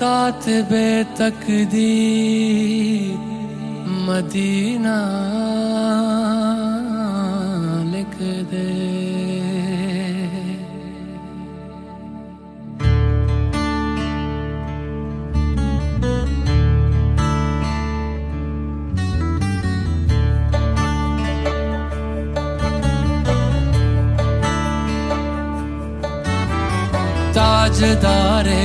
कातबे तकदीर। मदीना लिख दे ताजदारे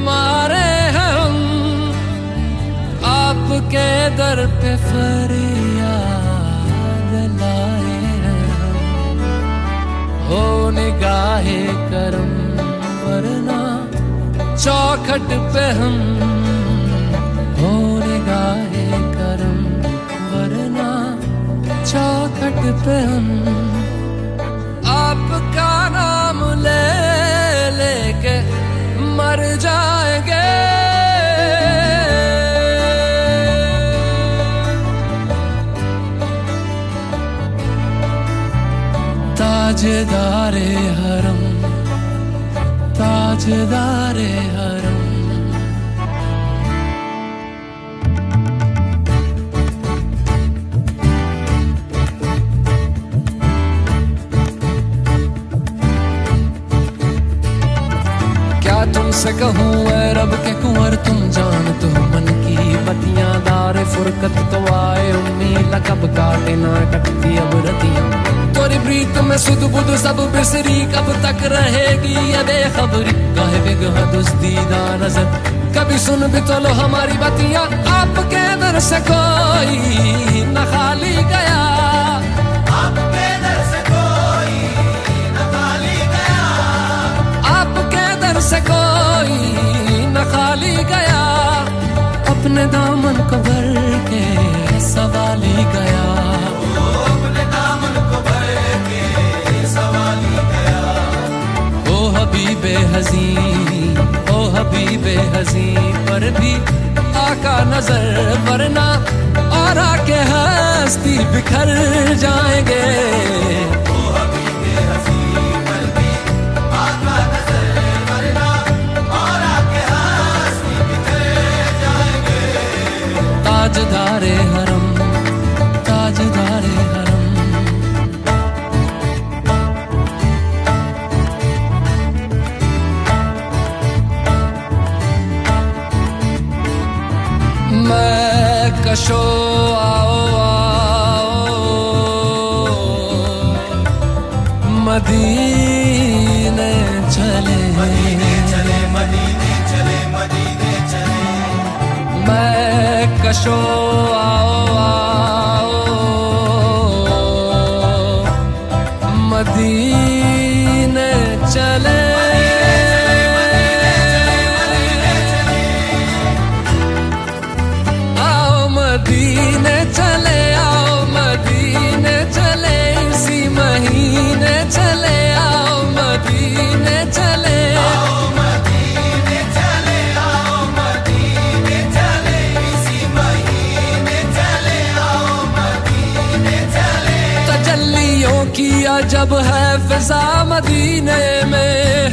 मारे हम, आपके दर पे फरियाद लाए हैं हम। हो निगाहे करम, वरना चौखट पे हम। हो निगाहे करम, वरना चौखट पे हम। आपका नाम ले लेके मर जाएँगे। ताजदारे हरम ताजदारे तुमसे कहूँ रब के कुंवर, तुम जान तो मन की बतियाँ दार फुरकत तो आए उम्मीद कब काटे ना कटती अब रतियाँ। तोरी प्रीत में सुध बुध सब बिसरी कब तक रहेगी, ये बेखबरी कहे बिगह दुस्तीदा नज़र कभी सुन भी तो लो हमारी बतियाँ आपके दर से कोई न खाली गया। आपके दर से कोई न खाली गया। से न खाली गया अपने दामन को भर के सवाली गया। अपने दामन को भर के सवाली गया। ओ हबीबे हजी ओ हबीबे हजी पर भी आका नज़र वरना और आके हस्ती बिखर जाएँगे। ताजदारे हरम ताजदारे हरम। मैं कशो मैं अजब है फिजा मदीने में।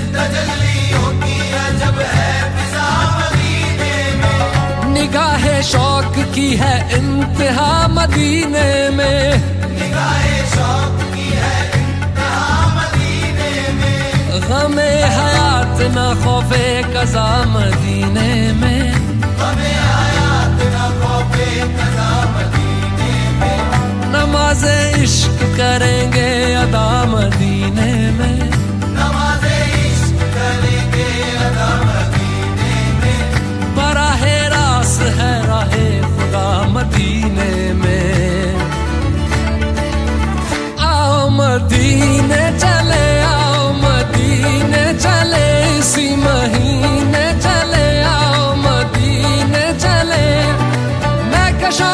निगाह शौक की है इंतहा मदीने में। गमे हयात न खौफे कजा मदीने में। हमें हयात न खौफे कजा मदीने नमाज़ इश्क करेंगे अदा मदीने में। नमाज़े इश्क करेंगे अदा मदीने में। बराहे रास है राहे खुदा मदीने में। आओ मदीने चले आओ मदीने चले इसी महीने चले आओ मदीने चले। मैं कशा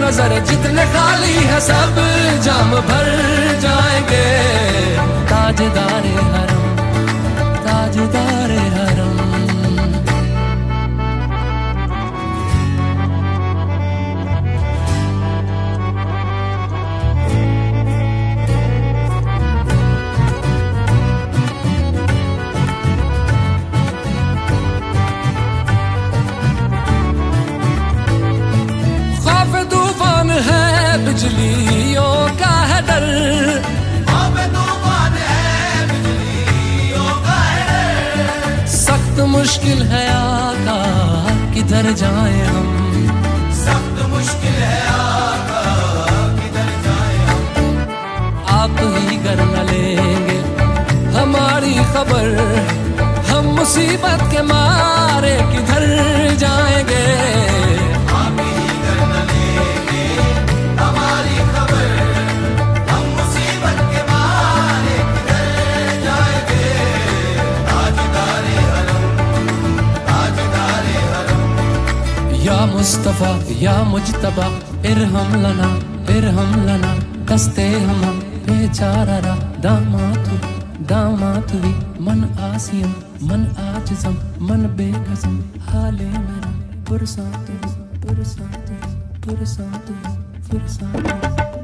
नज़र जितने खाली है सब जाम भर जाएँगे। ताजदार हरम मुश्किल है आका किधर जाए हम? सख्त मुश्किल है आका किधर जाए हम? आप ही कर न लेंगे हमारी खबर। हम मुसीबत के मारे किधर जाएँगे? मुस्तफ़ा, या मुजतबा इरहम लना इरहम लना, दस्ते हम बेचारा दामातु दामातु भी मन आसियम, मन आज़म मन बेकसम हाले मेरा, पुरसातु पुरसातु पुरसातु पुरसातु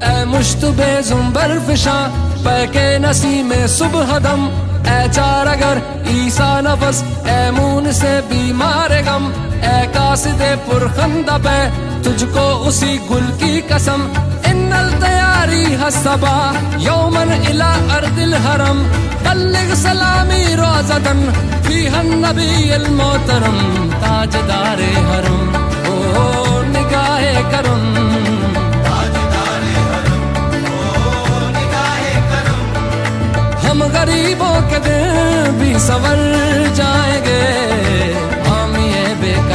ए मुश्तबे जुम्बर फिशा, पैके नसी में सुबह दम, ए चार अगर ईसा नफस, ए मून से बीमार गम। ए कासिदे पुरखंदा पे तुझको उसी गुल की कसम। इन्नल तैयारी हसबा यौमन इला अर्दिल हरम। बल्लिग सलामी रोजदन फीहन नबी अल मोहतरम। ताजदारे हरम ओ निगाहे करम ताजदारे हरम, ओ निगाहे करम। हम गरीबों के दिन भी सवर जाएँगे।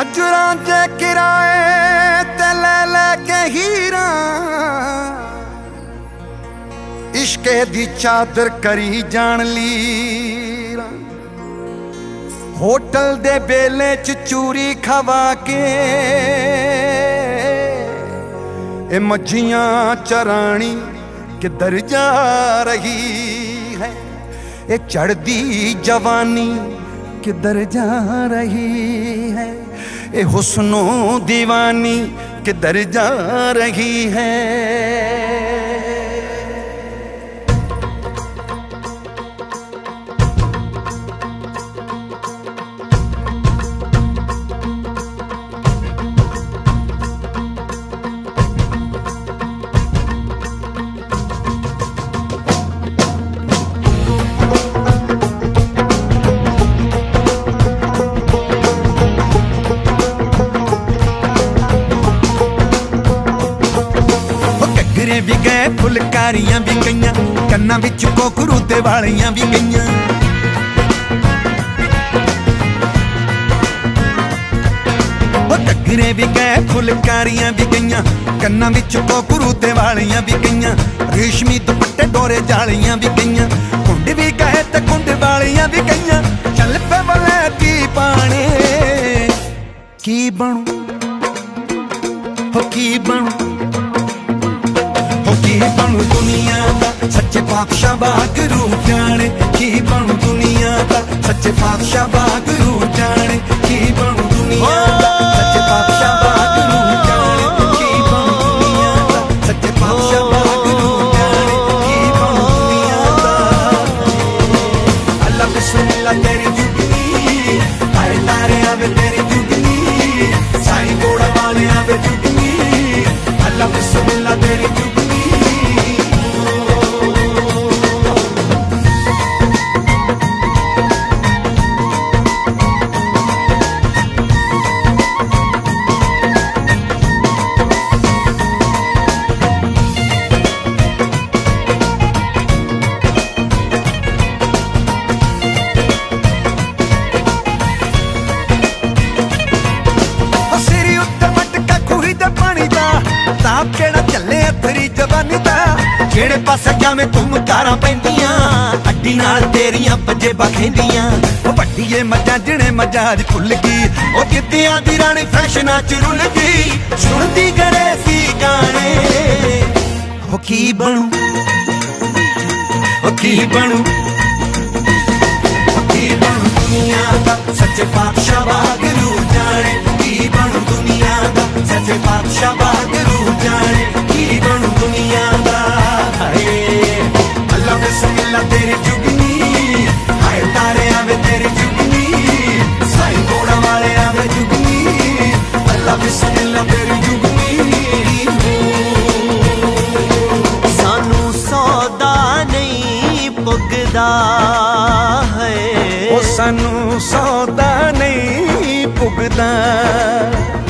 ਅਜਰਾਂ ਚ ਕਿਰਾਏ ਤੇ ਲੈ ਲੈ ਕੇ ਹੀਰਾ। ਇਸ਼ਕੇ ਦੀ ਚਾਦਰ ਕਰੀ ਜਾਣ ਲਈ ਹੋਟਲ ਦੇ ਬੇਲੇ ਚ ਚੂਰੀ ਖਵਾ ਕੇ ਇਹ ਮੱਝੀਆਂ ਚਰਾਣੀ ਕਿੱਧਰ ਜਾ ਰਹੀ ਹੈ? ਇਹ ਚੜਦੀ ਜਵਾਨੀ ਕਿੱਧਰ ਜਾ ਰਹੀ ਹੈ? ए हुस्नो दीवानी किधर जा रही है? ਘੱਗਰੇ ਵੀ ਗਏ ਫੁਲਕਾਰੀਆਂ ਵੀ ਗਈਆਂ, ਕੰਨਾਂ ਵਿੱਚ ਕੋਕਰੂ ਤੇ ਵਾਲੀਆਂ ਵੀ ਗਈਆਂ। ਉਹ ਘੱਗਰੇ ਵੀ ਗਏ, ਫੁਲਕਾਰੀਆਂ ਵੀ ਗਈਆਂ, ਕੰਨਾਂ ਵਿੱਚ ਕੋਕਰੂ ਤੇ ਵਾਲੀਆਂ ਵੀ ਗਈਆਂ, ਰੇਸ਼ਮੀ ਦੁਪੱਟੇ ਡੋਰੇ ਜਾਲੀਆਂ ਵੀ ਗਈਆਂ, ਕੁੰਡ ਵੀ ਗਏ ਤੇ ਕੁੰਡ ਵਾਲੀਆਂ ਵੀ ਗਈਆਂ। ਚੱਲ ਪੇ ਬਲੇ ਕੀ ਪਾਣੇ, ਕੀ ਬਣੂ? ਹੋ ਕੀ ਬਣੂ? ਹੋ ਕੀ ਬਣੂ ਦੁਨੀਆ ਦਾ ਸੱਚੇ ਪਾਤਸ਼ਾਹ ਬਾਗਰੂ ਜਾਣੇ ਕੀ ਬਣੂ ਦੁਨੀਆ ਦਾ ਸੱਚੇ ਪਾਤਸ਼ਾਹ ਬਾਗਰੂ ਜਾਣੇ ਕੀ ਬਣੂ ਦੁਨੀਆ ਦਾ ਜਾਵੇਂ ਤੂੰ ਕਾਰਾਂ ਪੈਂਦੀਆਂ ਅੱਡੀ ਨਾਲ ਤੇਰੀਆਂ ਪੱਜੇ ਬਖੈਂਦੀਆਂ ਉਹ ਵੱਡੀਏ ਮੱਝਾਂ ਜਿਹਨੇ ਮੱਝਾਂ ਅੱਜ ਭੁੱਲ ਗਈ ਉਹ ਕਿੱਤਿਆਂ ਦੀ ਰਾਣੀ ਫੈਸ਼ਨਾਂ ਚ ਰੁੱਲ ਗਈ ਸੁਣਦੀ ਗਰੇ ਸੀ ਗਾਣੇ ਉਹ ਕੀ ਬਣੂ ਉਹ ਕੀ ਬਣੂ ਕੀ ਬਣੂ ਦੁਨੀਆ ਦਾ ਸੱਚੇ ਪਾਤਸ਼ਾਹ ਵਾਗਰੂ ਜਾਣੇ ਕੀ ਬਣੂ ਦੁਨੀਆ ਦਾ ਸੱਚੇ ਪਾਤਸ਼ਾਹ ਵਾਗਰੂ ਜਾਣੇ ਕੀ ਬਣੂ ਦੁਨੀਆ ਦਾ ਹਾਏ ਅੱਲਾ ਬਿਸਮਿਲ੍ਲਾ ਤੇਰੀ ਜੁਗਨੀ ਹਾਏ ਤਾਰੇ ਆਵੇ ਤੇਰੀ ਜੁਗਨੀ ਸਾਈ ਕੋੜਾ ਵਾਲੇ ਆਵੇ ਜੁਗਨੀ ਅੱਲਾ ਬਿਸਮਿਲ੍ਲਾ ਤੇਰੀ ਜੁਗਨੀ ਸਾਨੂੰ ਸੌਦਾ ਨਹੀਂ ਪੁੱਗਦਾ ਹੈ। ਉਹ ਸਾਨੂੰ ਸੌਦਾ ਨਹੀਂ ਪੁੱਗਦਾ।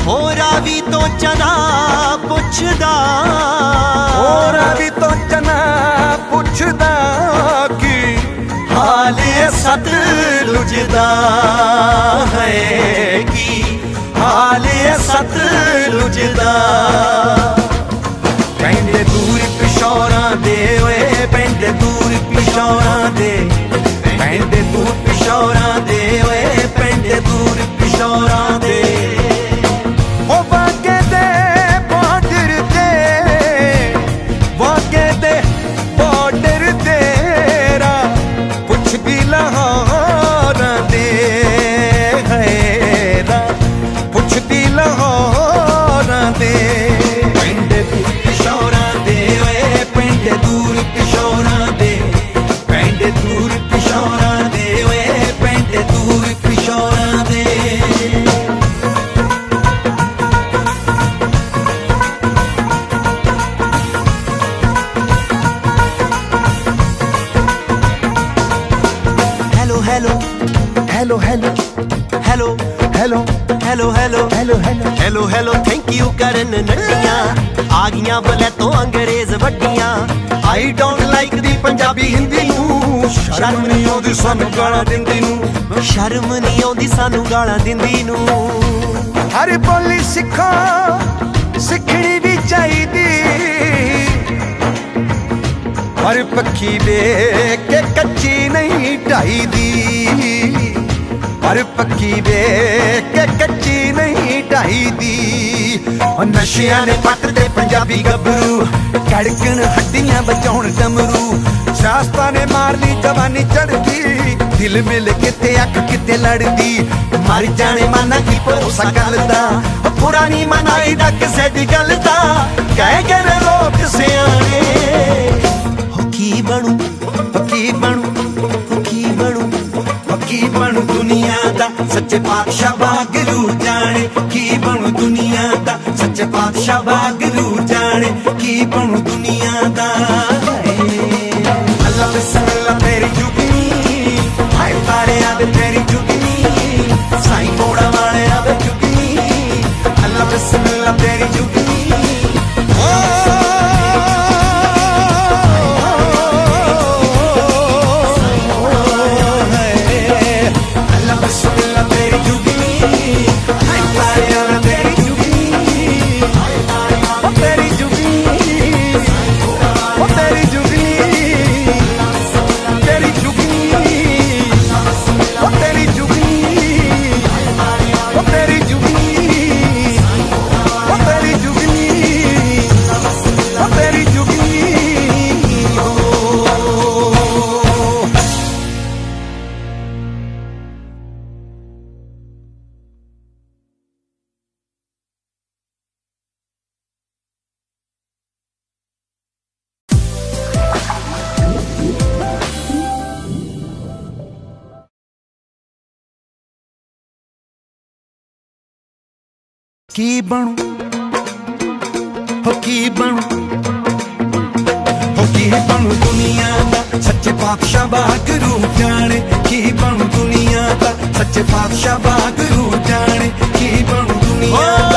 ਹੋਰਾ ਵੀ ਤੋਂ ਚਨਾ ਪੁੱਛਦਾ। ਹੋਰ ਵੀ ਤੋਂ ਚਨਾ ਪੁੱਛਦਾ। ਲੁਜਦਾ ਹੈ ਕੀ ਹਾਲ ਇਹ ਸਤ ਲੁਜਦਾ ਪੈਂਦੇ ਦੂਰ ਪਿਸ਼ੌਰਾਂ ਦੇ ਓਏ ਪੈਂਦੇ ਦੂਰ ਪਿਸ਼ੌਰਾਂ ਦੇ। ਪੈਂਦੇ ਦੂਰ ਪਿਸ਼ੌਰਾਂ ਆ ਗਈਆਂ ਬਲੇ ਤੋਂ ਅੰਗਰੇਜ਼ ਵੱਡੀਆਂ। I don't like the Punjabi Hindi ਨੂੰ। ਸ਼ਰਮ ਨਹੀਂ ਆਉਂਦੀ ਸਾਨੂੰ ਗਾਲਾਂ ਦਿੰਦੀ ਨੂੰ। ਸ਼ਰਮ ਨਹੀਂ ਆਉਂਦੀ ਸਾਨੂੰ ਗਾਲਾਂ ਦਿੰਦੀ ਨੂੰ। ਹਰ ਬੋਲੀ ਸਿੱਖੋ ਸਿੱਖਣੀ ਵੀ ਚਾਹੀਦੀ। ਪਰ ਪੱਖੀ ਵੇ ਕੇ ਕੱਚੀ ਨਹੀਂ ਢਾਈ ਦੀ ਪਰ ਪੱਕੀ ਵੇ ਕੇ ਨਹੀਂ ਢਾਈ ਦੀ ਉਹ ਨਸ਼ਿਆਂ ਨੇ ਪੱਟ ਦੇ ਪੰਜਾਬੀ ਗੱਭਰੂ। ਕੜਕਣ ਹੱਡੀਆਂ ਬਚਾਉਣ ਡਮਰੂ ਸ਼ਾਸਤਾ ਨੇ ਮਾਰਨੀ ਜਵਾਨੀ ਚੜਦੀ ਦਿਲ ਮਿਲ ਕਿਤੇ ਅੱਖ ਕਿਤੇ ਲੜਦੀ। ਮਰ ਜਾਣੇ ਮਾਨਾ ਕੀ ਭਰੋਸਾ ਕਰਦਾ। ਪੁਰਾਣੀ ਮਨਾਈ ਦਾ ਕਿਸੇ ਦੀ ਗੱਲ ਦਾ। ਕਹਿ ਕੇ ਲੋਕ ਸਿਆਣੇ। ਹੋ ਕੀ ਬਣੂ? ਬਣੂ ਦੁਨੀਆ ਦਾ? ਸੱਚੇ ਪਾਤਸ਼ਾਹ ਵਾਗਰੂ ਜਾਣੇ। ਕੀ ਬਣੂ ਦੁਨੀਆ ਦਾ? ਸੱਚੇ ਪਾਤਸ਼ਾਹ ਵਾਗਰੂ ਜਾਣੇ। ਕੀ ਬਣੂ ਦੁਨੀਆ ਦਾ? ਕੀ ਬਣੂ? ਹੋ ਕੀ ਬਣੂ? ਹੋ ਕੀ ਬਣੂ ਦੁਨੀਆ ਦਾ? ਸੱਚੇ ਪਾਤਸ਼ਾਹ ਵਾਗਰੂ ਜਾਣੇ। ਕੀ ਬਣੂ ਦੁਨੀਆ ਦਾ? ਸੱਚੇ ਪਾਤਸ਼ਾਹ ਵਾਗਰੂ ਜਾਣੇ। ਕੀ ਬਣੂ ਦੁਨੀਆ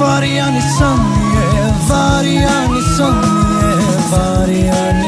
var yani sanıye Var yani sanıye Var yani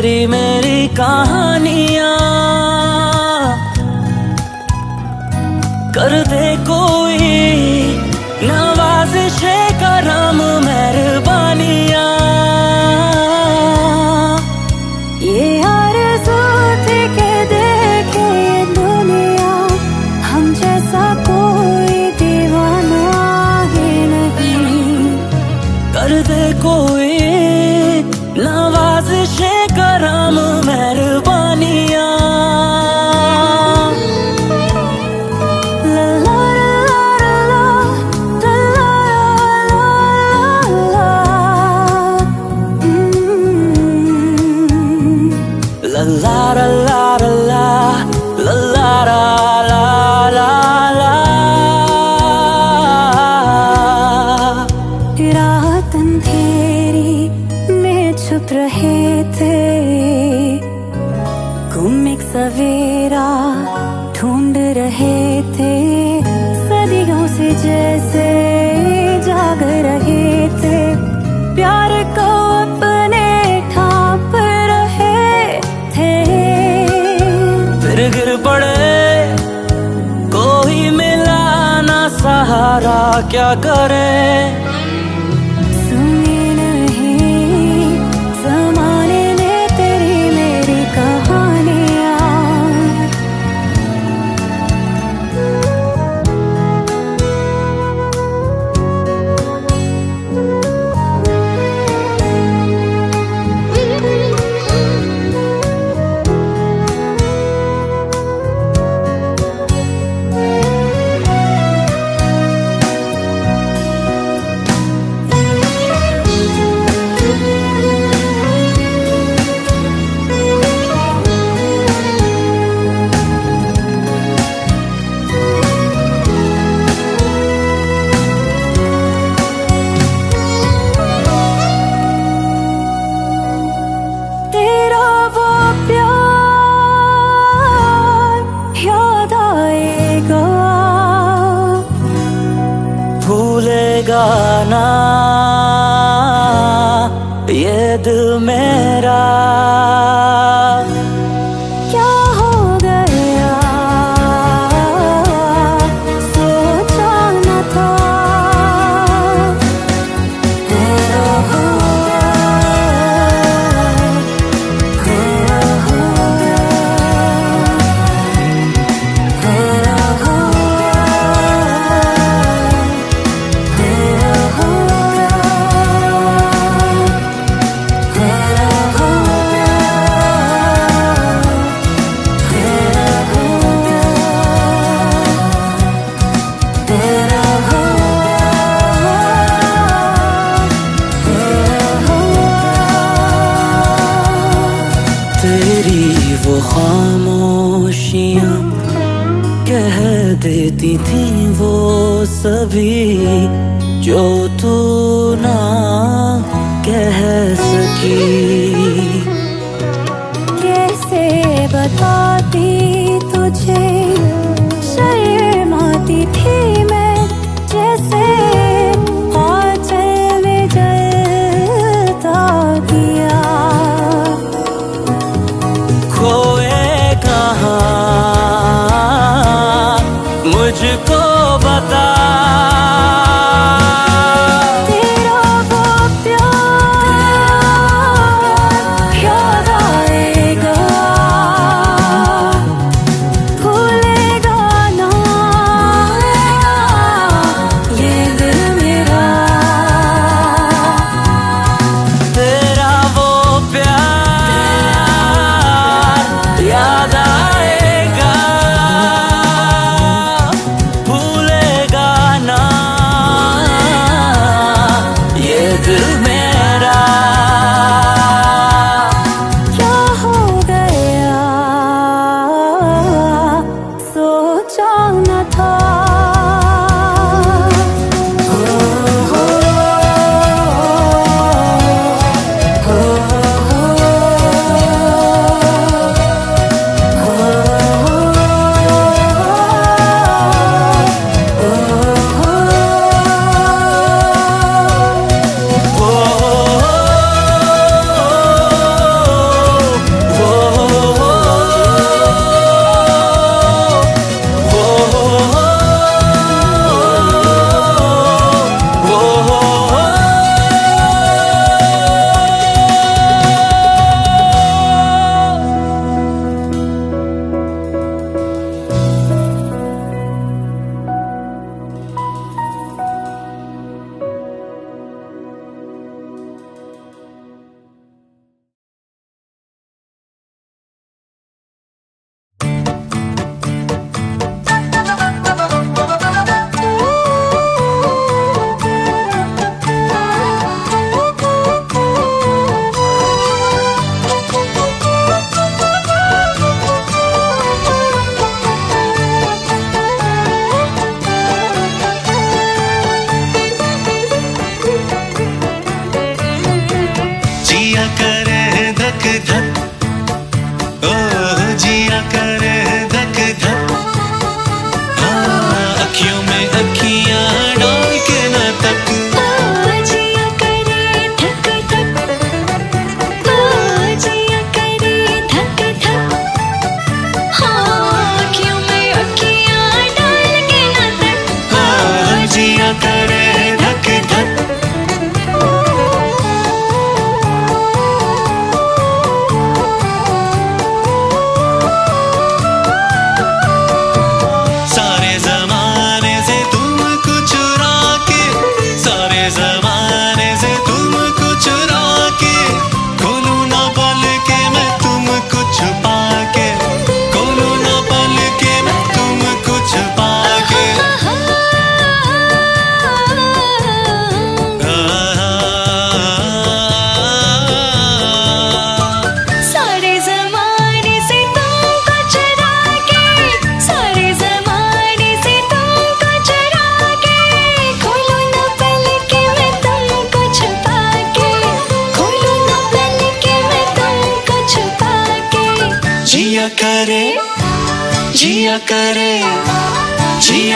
गुजरी मेरी कहानियाँ। क्या करे?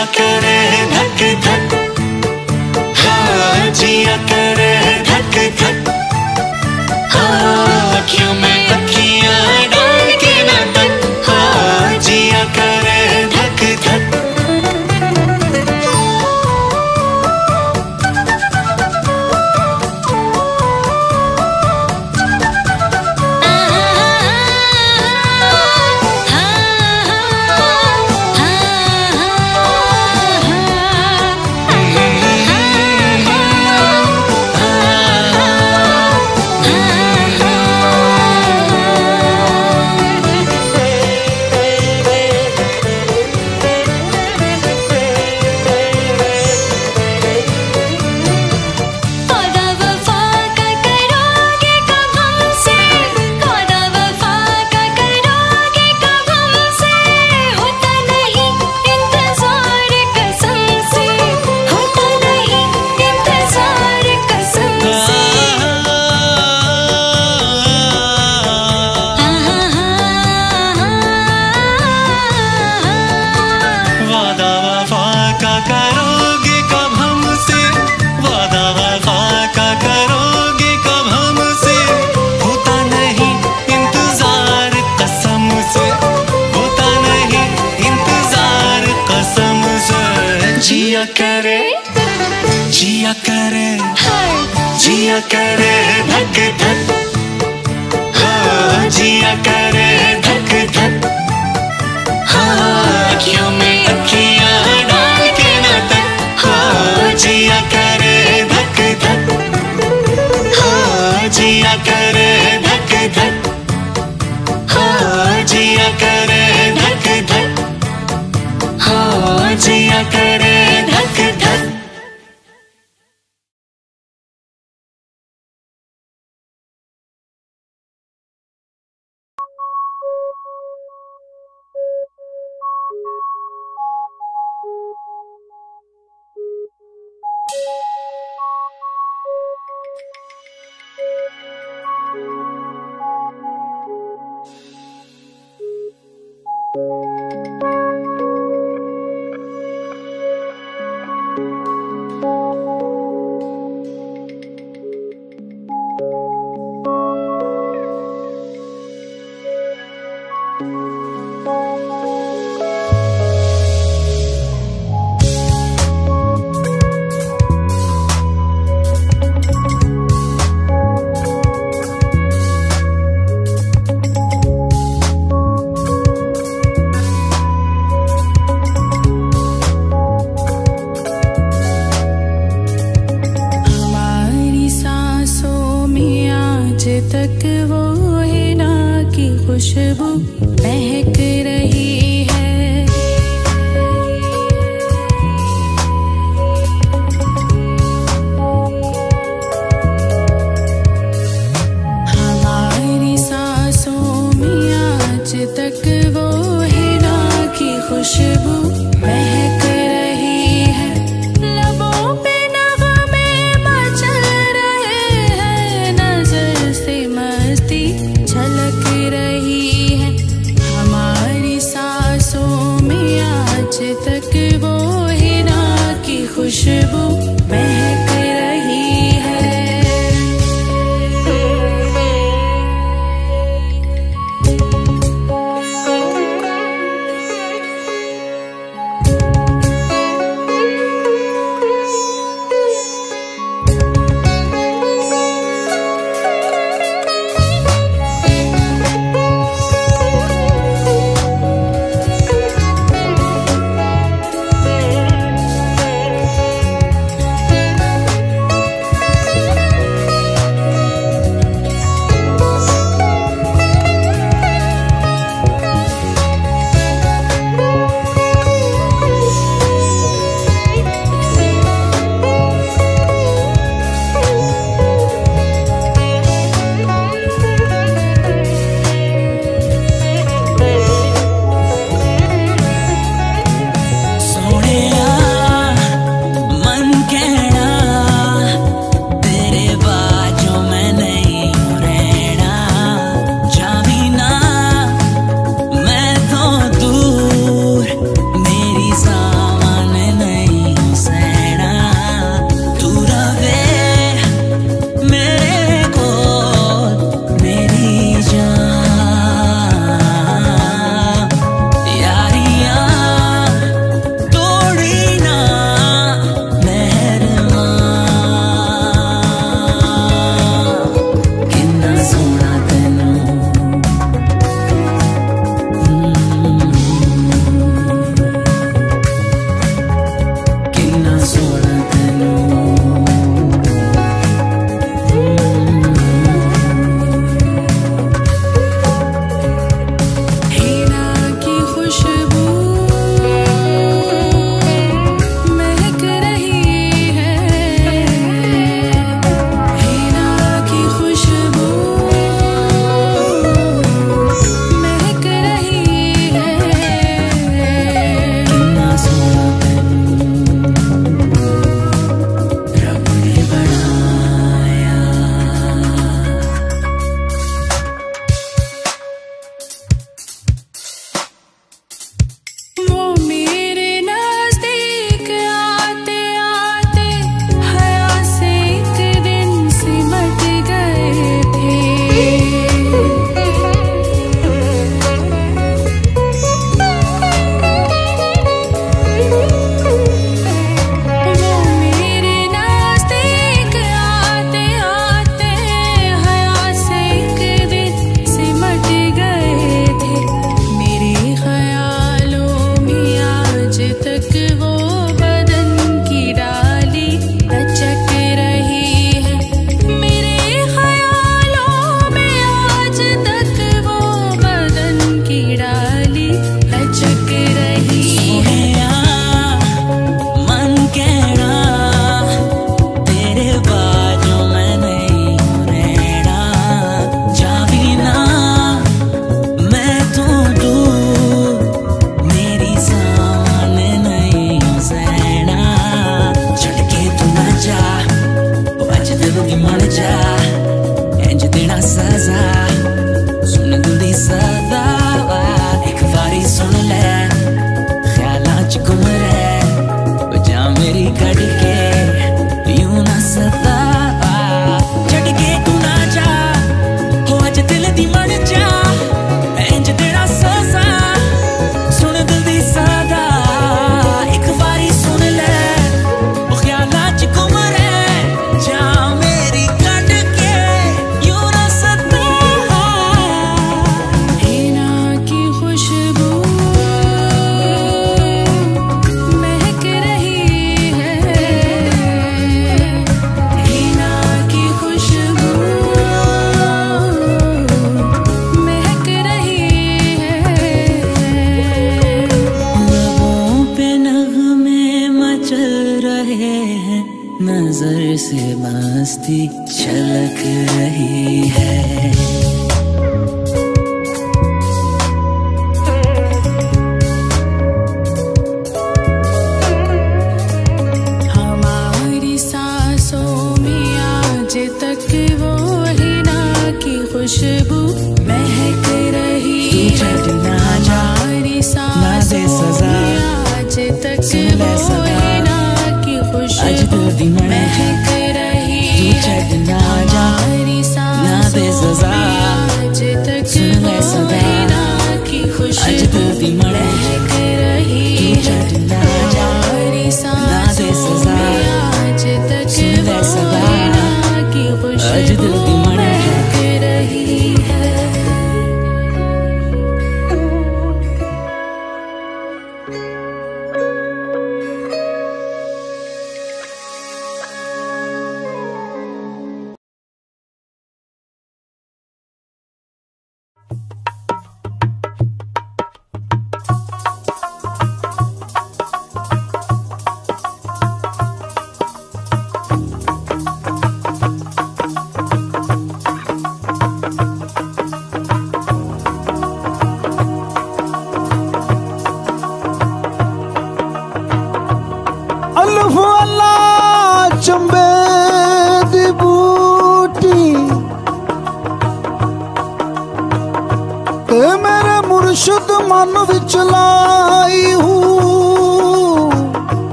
जिया करे धक धक। हाँ जिया करे धक धक। हाँ अखियों में जिया करे धक धक। हो जिया करे धक धक। हो जिया करे धक धक।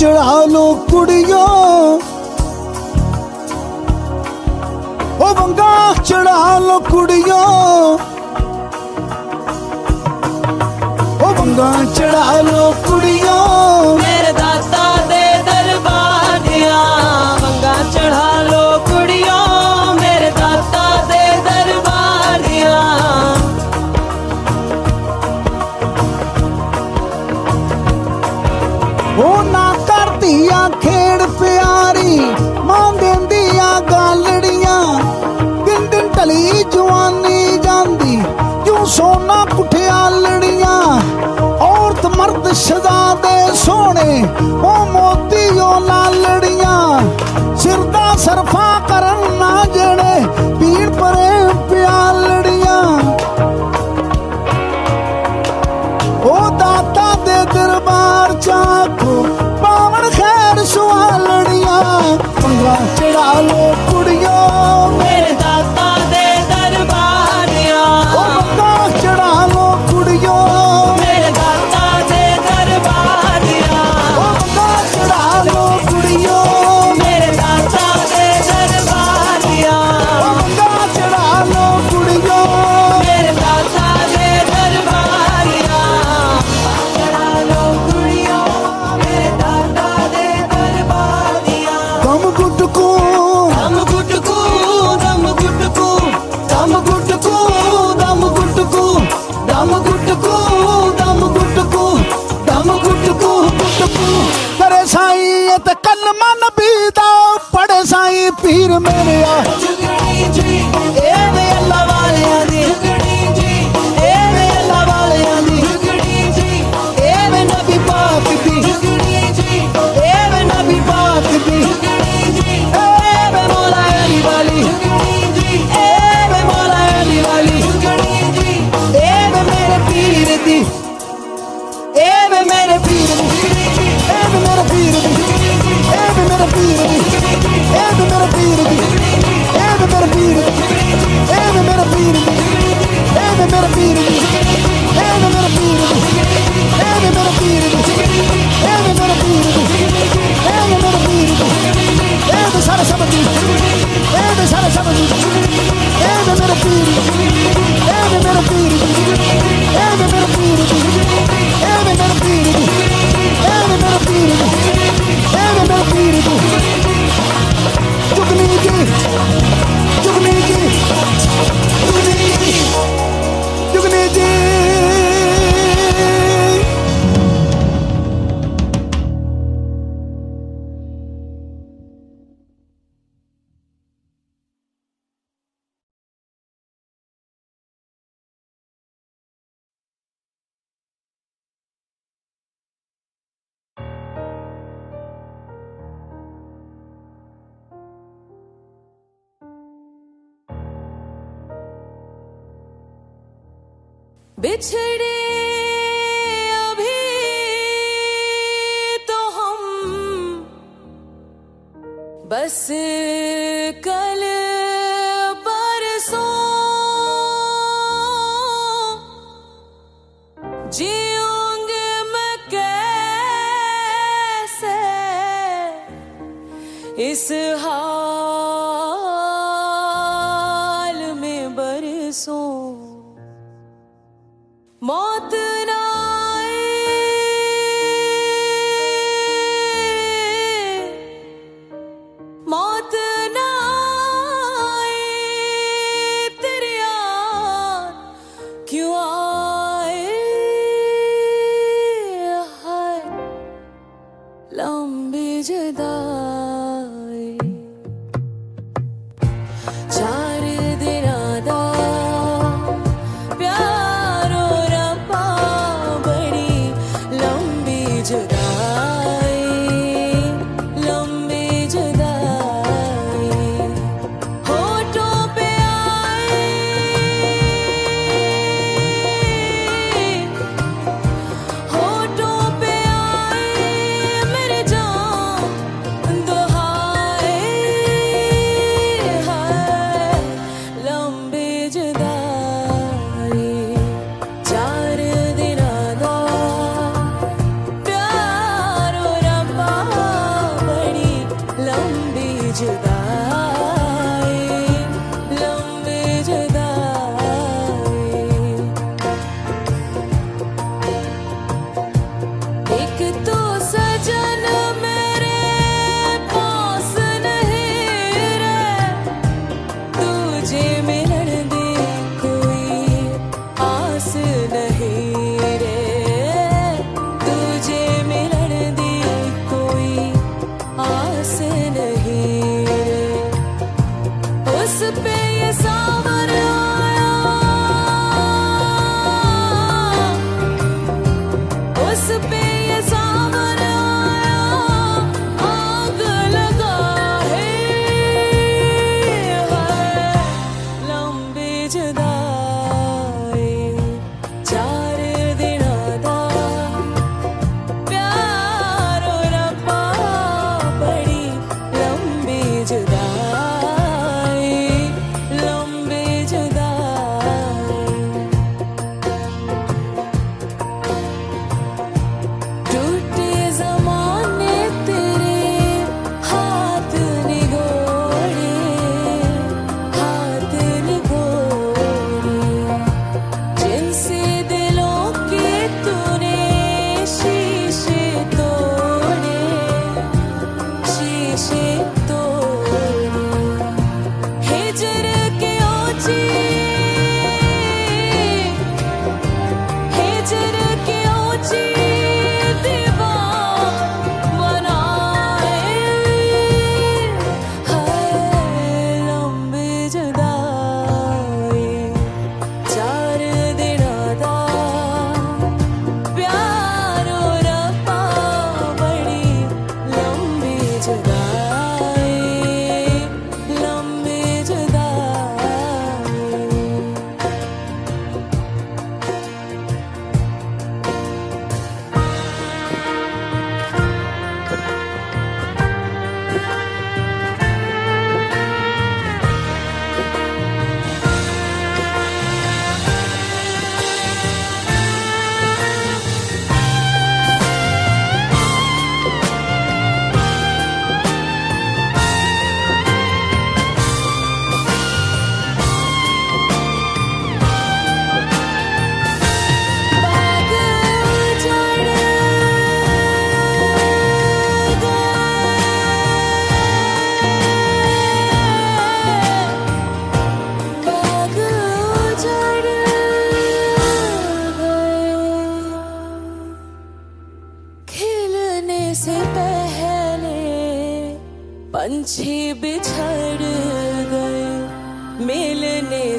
ਚੜਾ ਲੋ ਕੁੜੀਓ। ਉਹ ਵੰਗਾ ਚੜਾ ਲੋ ਕੁੜੀਓ। ਉਹ ਵੰਗਾ ਚੜਾ ਲੋ ਕੁੜੀਓ। ਸਦਾ ਦੇ ਸੋਹਣੇ, ਉਹ ਮੋਤੀਓ ਨਾਲ ਲੜੀਆਂ। ਸਿਰ ਦਾ ਸਰਫਾ ਕਰਨ ਨਾ ਜਿਹੜੇ ਪੀੜ ਪਰੇ ਪਿਆਰ ਲੜੀਆਂ। ਉਹ ਦਾਤਾ ਦੇ ਦਰਬਾਰ ਚਾਕੋ, ਪਾਵਨ ਖੈਰ ਸੁਆ ਲੜੀਆਂ। ਪੰਗਾ ਚੜਾ ਲੋ Give me a gift. Give me a gift. Give me a gift. did बिछड़े अभी तो हम बस कल परसों जीऊँगे मैं कैसे? इस हाल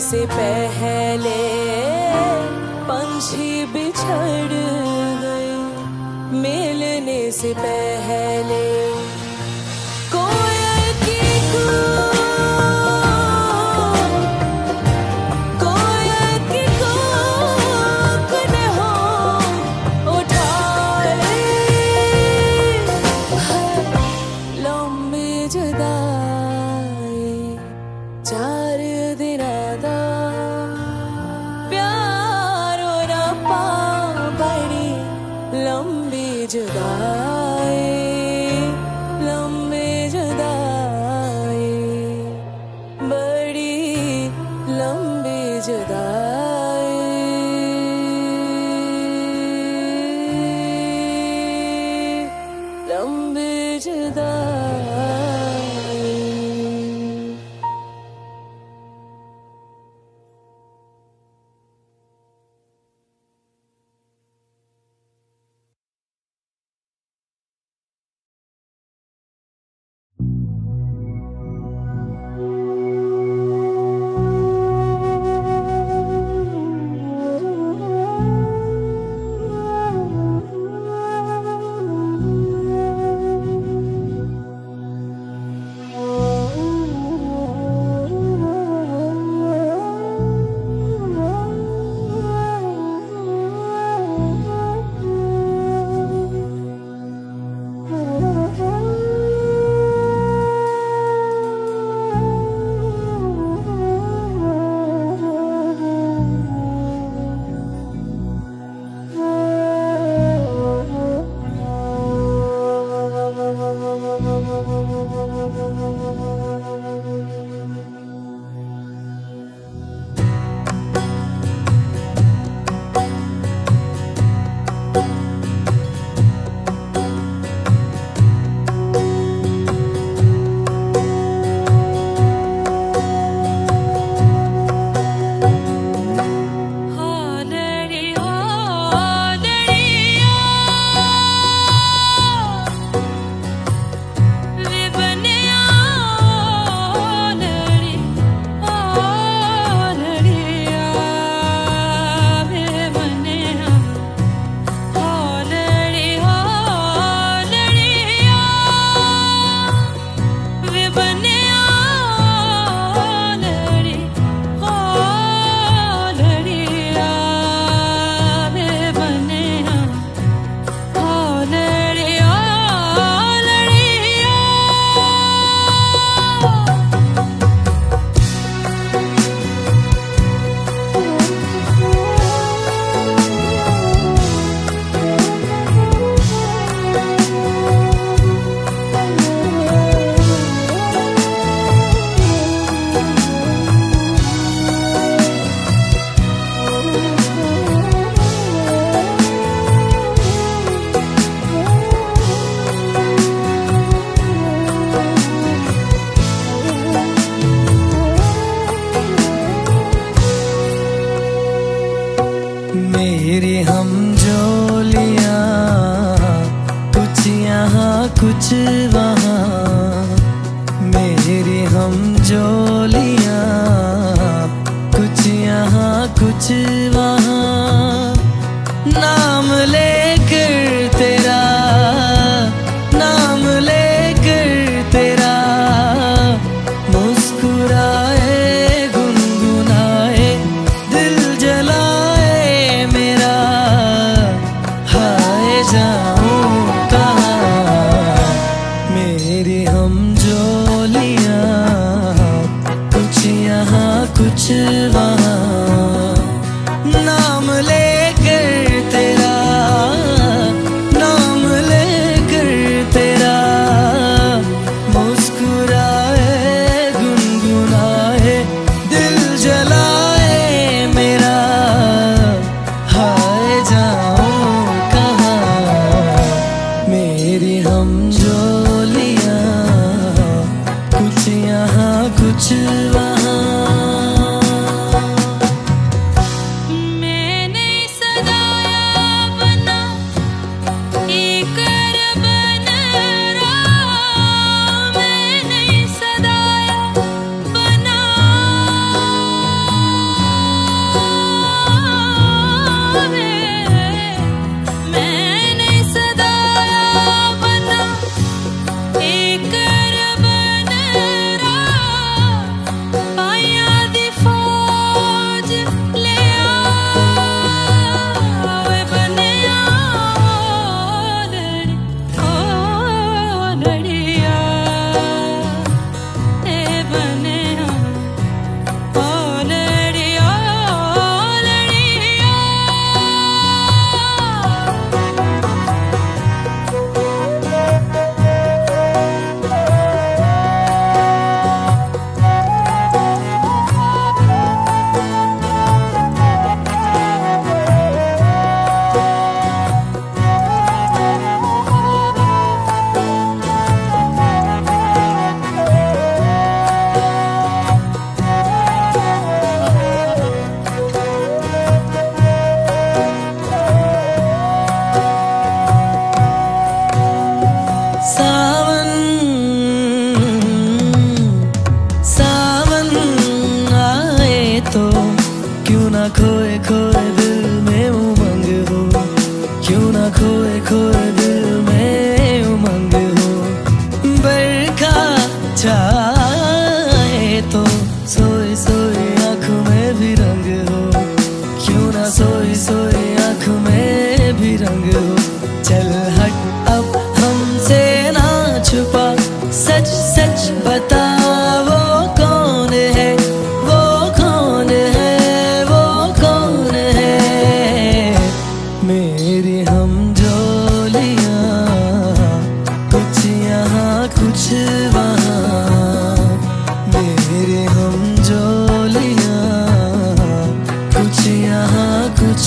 से पहले पंछी बिछड़ गए मिलने से पहले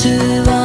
to.